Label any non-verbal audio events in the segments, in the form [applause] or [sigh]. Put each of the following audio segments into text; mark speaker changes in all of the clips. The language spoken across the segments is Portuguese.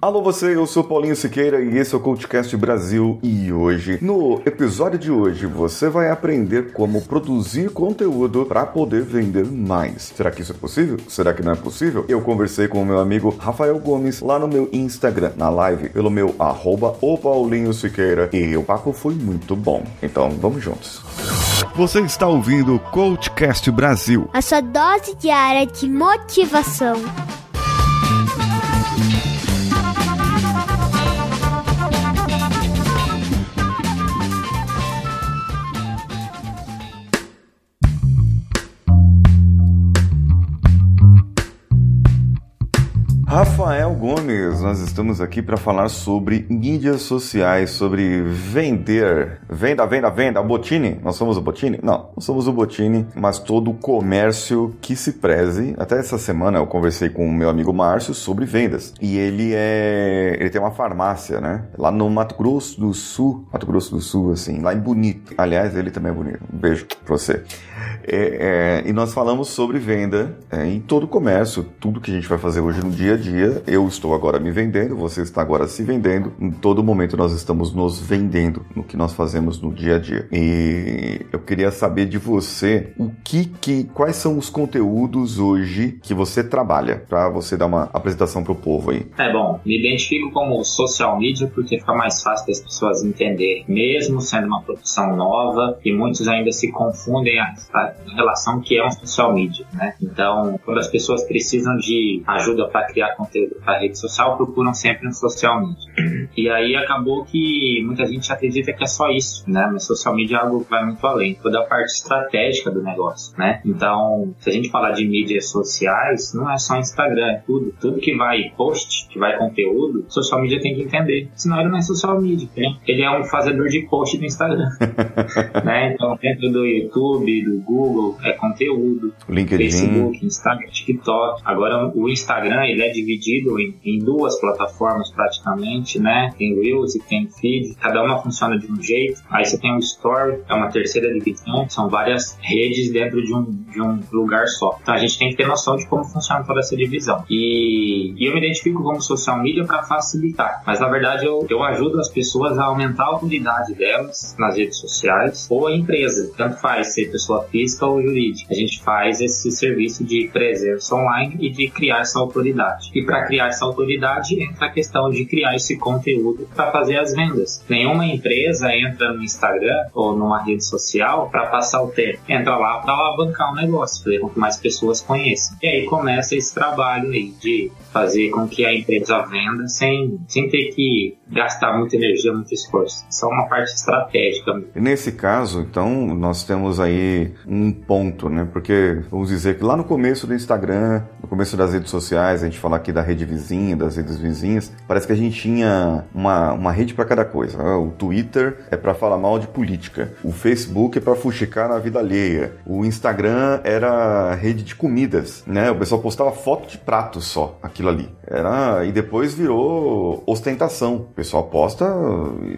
Speaker 1: Alô você, eu sou Paulinho Siqueira e esse é o CoachCast Brasil e hoje, no episódio de hoje, você vai aprender como produzir conteúdo para poder vender mais. Será que isso é possível? Será que não é possível? Eu conversei com o meu amigo Rafael Gomes lá no meu Instagram, na live, pelo meu arroba o Paulinho Siqueira e o papo foi muito bom. Então, vamos juntos. Você está ouvindo o CoachCast Brasil.
Speaker 2: A sua dose diária de motivação.
Speaker 1: Rafael Gomes, nós estamos aqui para falar sobre mídias sociais, sobre vender. Venda, venda, venda. Botini? Nós somos o Botini? Não, não somos o Botini, mas todo o comércio que se preze. Até essa semana eu conversei com o meu amigo Márcio sobre vendas. E ele é. Ele tem uma farmácia, né? Lá no Mato Grosso do Sul. Mato Grosso do Sul, assim, lá em Bonito. Aliás, ele também é bonito. Um beijo pra você. É, é, e nós falamos sobre venda é, em todo o comércio, tudo que a gente vai fazer hoje no dia a dia. Eu estou agora me vendendo, você está agora se vendendo. Em todo momento nós estamos nos vendendo no que nós fazemos no dia a dia. E eu queria saber de você o que, que quais são os conteúdos hoje que você trabalha para você dar uma apresentação para o povo aí.
Speaker 3: É bom, me identifico como social media porque fica mais fácil das pessoas entenderem, mesmo sendo uma produção nova e muitos ainda se confundem a, a relação que é um social media, né? Então, quando as pessoas precisam de ajuda para criar conteúdo para rede social, procuram sempre um social media. E aí acabou que muita gente acredita que é só isso, né? Mas social media é algo que vai muito além, toda a parte estratégica do negócio, né? Então, se a gente falar de mídias sociais, não é só Instagram, é tudo. Tudo que vai post, que vai conteúdo, social media tem que entender. Senão ele não é social media, né? Ele é um fazedor de post do Instagram, [laughs] né? Então, dentro do YouTube, do Google, Google é conteúdo,
Speaker 1: LinkedIn.
Speaker 3: Facebook, Instagram, TikTok. Agora o Instagram ele é dividido em, em, duas plataformas praticamente, né? Tem Reels e tem Feed, cada uma funciona de um jeito. Aí você tem o Story, é uma terceira divisão, são várias redes dentro de um, de um lugar só. Então a gente tem que ter noção de como funciona toda essa divisão. E, e eu me identifico como social media para facilitar, mas na verdade eu, eu ajudo as pessoas a aumentar a autoridade delas nas redes sociais ou a empresa, tanto faz ser pessoa física ou jurídica. A gente faz esse serviço de presença online e de criar essa autoridade. E para criar essa autoridade entra a questão de criar esse conteúdo para fazer as vendas. Nenhuma empresa entra no Instagram ou numa rede social para passar o tempo. Entra lá para alavancar o negócio, fazer com que mais pessoas conheçam. E aí começa esse trabalho aí de fazer com que a empresa venda sem, sem ter que gastar muita energia, muito esforço. Isso é uma parte estratégica.
Speaker 1: Nesse caso, então, nós temos aí um ponto, né? Porque vamos dizer que lá no começo do Instagram, no começo das redes sociais, a gente fala aqui da rede vizinha, das redes vizinhas, parece que a gente tinha uma, uma rede para cada coisa. Né? O Twitter é para falar mal de política, o Facebook é para fuxicar na vida alheia, o Instagram era rede de comidas, né? O pessoal postava foto de prato só, aquilo ali. Era e depois virou ostentação. O pessoal posta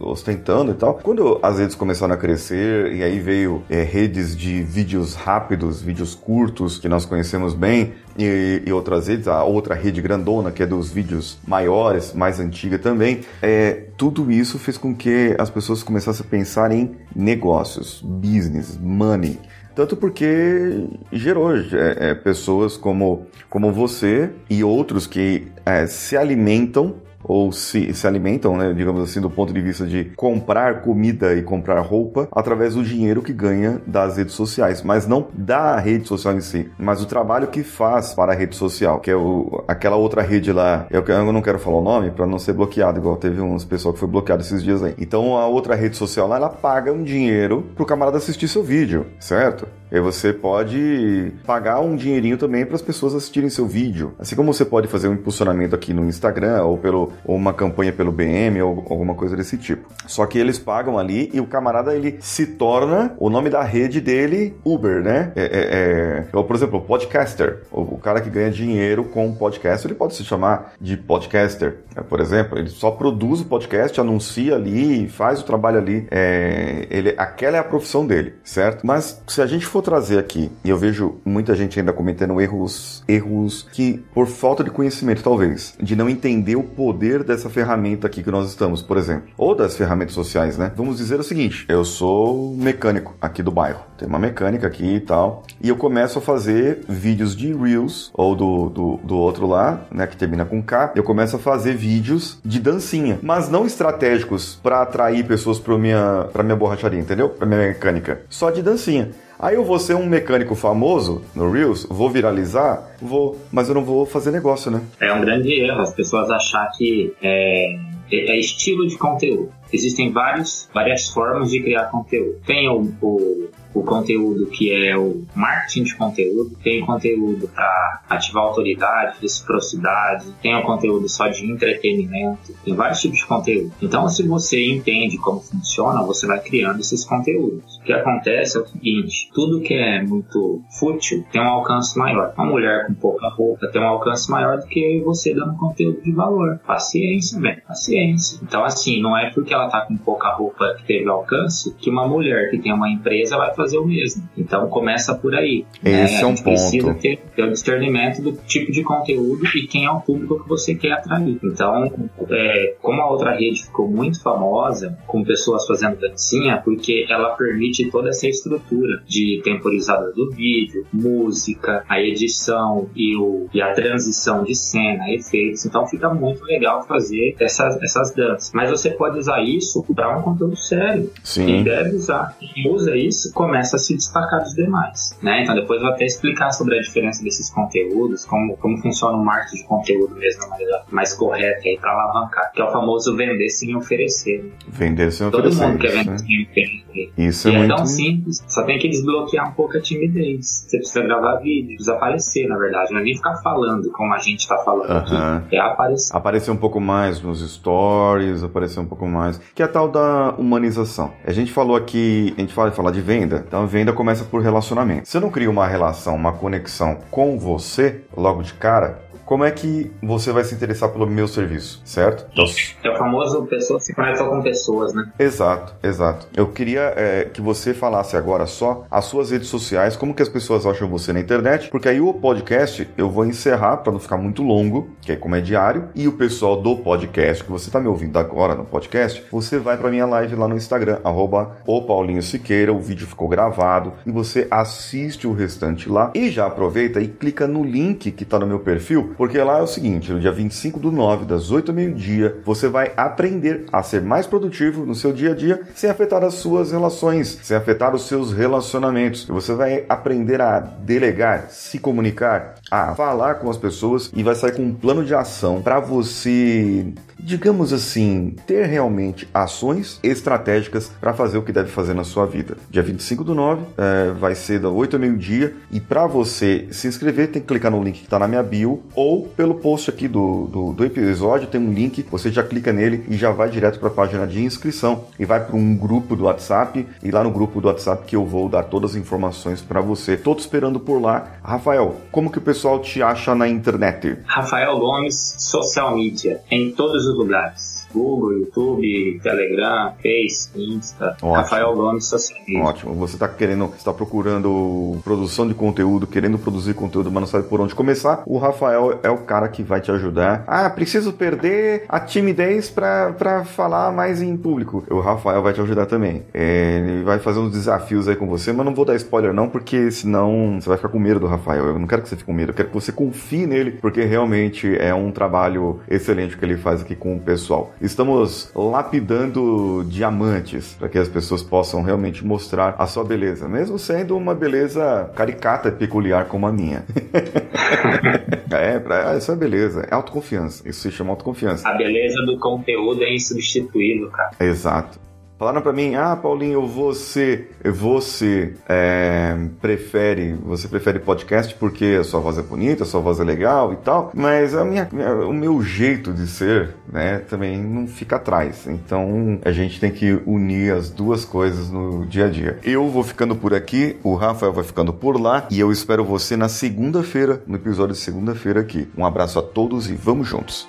Speaker 1: ostentando e tal. Quando as redes começaram a crescer e aí veio é, redes de vídeos rápidos, vídeos curtos que nós conhecemos bem e, e, outras redes, a outra rede grandona que é dos vídeos maiores, mais antiga também, é, tudo isso fez com que as pessoas começassem a pensar em negócios, business, money. Tanto porque gerou é, é, pessoas como, como você e outros que é, se alimentam ou se, se alimentam, né, digamos assim, do ponto de vista de comprar comida e comprar roupa através do dinheiro que ganha das redes sociais, mas não da rede social em si, mas o trabalho que faz para a rede social, que é o, aquela outra rede lá, eu, eu não quero falar o nome para não ser bloqueado, igual teve uns pessoal que foi bloqueado esses dias aí. Então a outra rede social lá, ela paga um dinheiro pro camarada assistir seu vídeo, certo? E você pode pagar um dinheirinho também para as pessoas assistirem seu vídeo. Assim como você pode fazer um impulsionamento aqui no Instagram ou pelo ou uma campanha pelo BM ou alguma coisa desse tipo. Só que eles pagam ali e o camarada ele se torna o nome da rede dele Uber, né? É, é, é, ou, por exemplo, podcaster. O, o, cara que ganha dinheiro com podcast, ele pode se chamar de podcaster. É, por exemplo, ele só produz o podcast, anuncia ali, faz o trabalho ali. É, ele, aquela é a profissão dele, certo? Mas se a gente for vou trazer aqui, e eu vejo muita gente ainda cometendo erros, erros que por falta de conhecimento talvez, de não entender o poder dessa ferramenta aqui que nós estamos, por exemplo, ou das ferramentas sociais, né? Vamos dizer o seguinte: eu sou mecânico aqui do bairro, tem uma mecânica aqui e tal, e eu começo a fazer vídeos de Reels ou do, do, do outro lá, né, que termina com K, eu começo a fazer vídeos de dancinha, mas não estratégicos para atrair pessoas para minha para minha borracharia, entendeu? Para minha mecânica, só de dancinha. Aí eu vou ser um mecânico famoso no Reels, vou viralizar, vou, mas eu não vou fazer negócio, né?
Speaker 3: É um grande erro as pessoas achar que é, é estilo de conteúdo. Existem vários, várias formas de criar conteúdo. Tem o, o o conteúdo que é o marketing de conteúdo, tem conteúdo para ativar autoridade, reciprocidade, tem o conteúdo só de entretenimento, tem vários tipos de conteúdo. Então, se você entende como funciona, você vai criando esses conteúdos. O que acontece é o seguinte: tudo que é muito fútil tem um alcance maior. Uma mulher com pouca roupa tem um alcance maior do que você dando conteúdo de valor. Paciência, velho, paciência. Então, assim, não é porque ela tá com pouca roupa que teve alcance que uma mulher que tem uma empresa vai fazer o mesmo. Então começa por aí.
Speaker 1: Né? Esse né? é um ponto.
Speaker 3: Precisa ter, ter o discernimento do tipo de conteúdo e quem é o público que você quer atrair. Então, é, como a outra rede ficou muito famosa, com pessoas fazendo dancinha, porque ela permite toda essa estrutura de temporizador do vídeo, música, a edição e, o, e a transição de cena, efeitos. Então fica muito legal fazer essas, essas danças. Mas você pode usar isso para um conteúdo sério.
Speaker 1: Sim.
Speaker 3: Quem deve usar. Usa isso, começa a se destacar dos demais, né? Então depois eu vou até explicar sobre a diferença desses conteúdos, como, como funciona o marketing de conteúdo mesmo maneira mais correta aí para alavancar, que é o famoso vender sem oferecer. Né?
Speaker 1: Vender sem
Speaker 3: Todo
Speaker 1: oferecer.
Speaker 3: Todo mundo quer vender
Speaker 1: né?
Speaker 3: sem oferecer.
Speaker 1: Isso
Speaker 3: e
Speaker 1: é,
Speaker 3: é
Speaker 1: muito...
Speaker 3: tão simples, só tem que desbloquear um pouco a timidez. Você precisa gravar vídeo, precisa aparecer, na verdade, não é nem ficar falando como a gente tá falando uh -huh. aqui, é aparecer.
Speaker 1: Aparecer um pouco mais nos stories, aparecer um pouco mais, que é a tal da humanização. A gente falou aqui, a gente fala, falar de venda, então a venda começa por relacionamento. Se eu não crio uma relação, uma conexão com você logo de cara, como é que você vai se interessar pelo meu serviço, certo?
Speaker 3: Então, é o famoso pessoa se conecta com pessoas, né?
Speaker 1: Exato, exato. Eu queria é, que você falasse agora só as suas redes sociais, como que as pessoas acham você na internet, porque aí o podcast eu vou encerrar para não ficar muito longo, que é como é diário, e o pessoal do podcast, que você tá me ouvindo agora no podcast, você vai para minha live lá no Instagram, arroba o Paulinho Siqueira, o vídeo ficou gravado, e você assiste o restante lá, e já aproveita e clica no link que tá no meu perfil, porque lá é o seguinte, no dia 25 do 9, das 8 ao meio-dia, você vai aprender a ser mais produtivo no seu dia a dia sem afetar as suas relações, sem afetar os seus relacionamentos. Você vai aprender a delegar, se comunicar, a falar com as pessoas e vai sair com um plano de ação para você digamos assim, ter realmente ações estratégicas para fazer o que deve fazer na sua vida. Dia 25 do 9 é, vai ser da 8 ao meio-dia e para você se inscrever tem que clicar no link que está na minha bio ou pelo post aqui do, do, do, episódio tem um link, você já clica nele e já vai direto para a página de inscrição e vai para um grupo do WhatsApp e lá no grupo do WhatsApp que eu vou dar todas as informações para você. Tô te esperando por lá. Rafael, como que o pessoal te acha na internet?
Speaker 3: Rafael Gomes, social media, em todos os lugares. Google, YouTube, Telegram, Face, Insta, Ótimo. Rafael Gomes Social Media.
Speaker 1: Ótimo. Você está querendo, está procurando produção de conteúdo, querendo produzir conteúdo, mas não sabe por onde começar. O Rafael é o cara que vai te ajudar. Ah, preciso perder a timidez para falar mais em público. O Rafael vai te ajudar também. É, ele vai fazer uns desafios aí com você, mas não vou dar spoiler não, porque senão você vai ficar com medo do Rafael. Eu não quero que você fique com medo, eu quero que você confie nele, porque realmente é um trabalho excelente que ele faz aqui com o pessoal. Estamos lapidando diamantes para que as pessoas possam realmente mostrar a sua beleza, mesmo sendo uma beleza caricata e peculiar como a minha. [laughs] é, pra, isso é beleza, é autoconfiança. Isso se chama autoconfiança.
Speaker 3: A beleza do conteúdo é insubstituível, cara.
Speaker 1: Exato. Falaram para mim, ah, Paulinho, você, você é, prefere, você prefere podcast porque a sua voz é bonita, a sua voz é legal e tal, mas a minha, o meu jeito de ser, né, também não fica atrás. Então a gente tem que unir as duas coisas no dia a dia. Eu vou ficando por aqui, o Rafael vai ficando por lá e eu espero você na segunda-feira, no episódio de segunda-feira aqui. Um abraço a todos e vamos juntos.